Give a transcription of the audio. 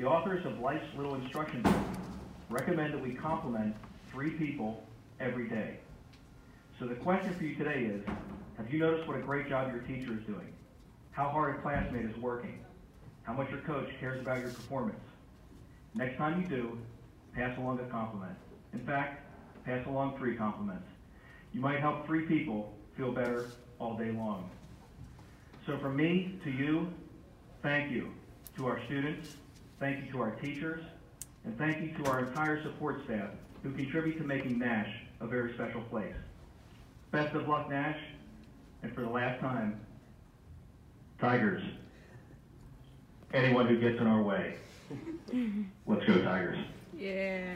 The authors of Life's Little Instruction Book recommend that we compliment three people every day. So the question for you today is, have you noticed what a great job your teacher is doing? How hard a classmate is working? How much your coach cares about your performance? Next time you do, pass along a compliment. In fact, pass along three compliments. You might help three people feel better all day long. So from me to you, thank you to our students, thank you to our teachers, and thank you to our entire support staff who contribute to making Nash a very special place. Best of luck, Nash, and for the last time, Tigers. Anyone who gets in our way. Let's go, Tigers. Yeah.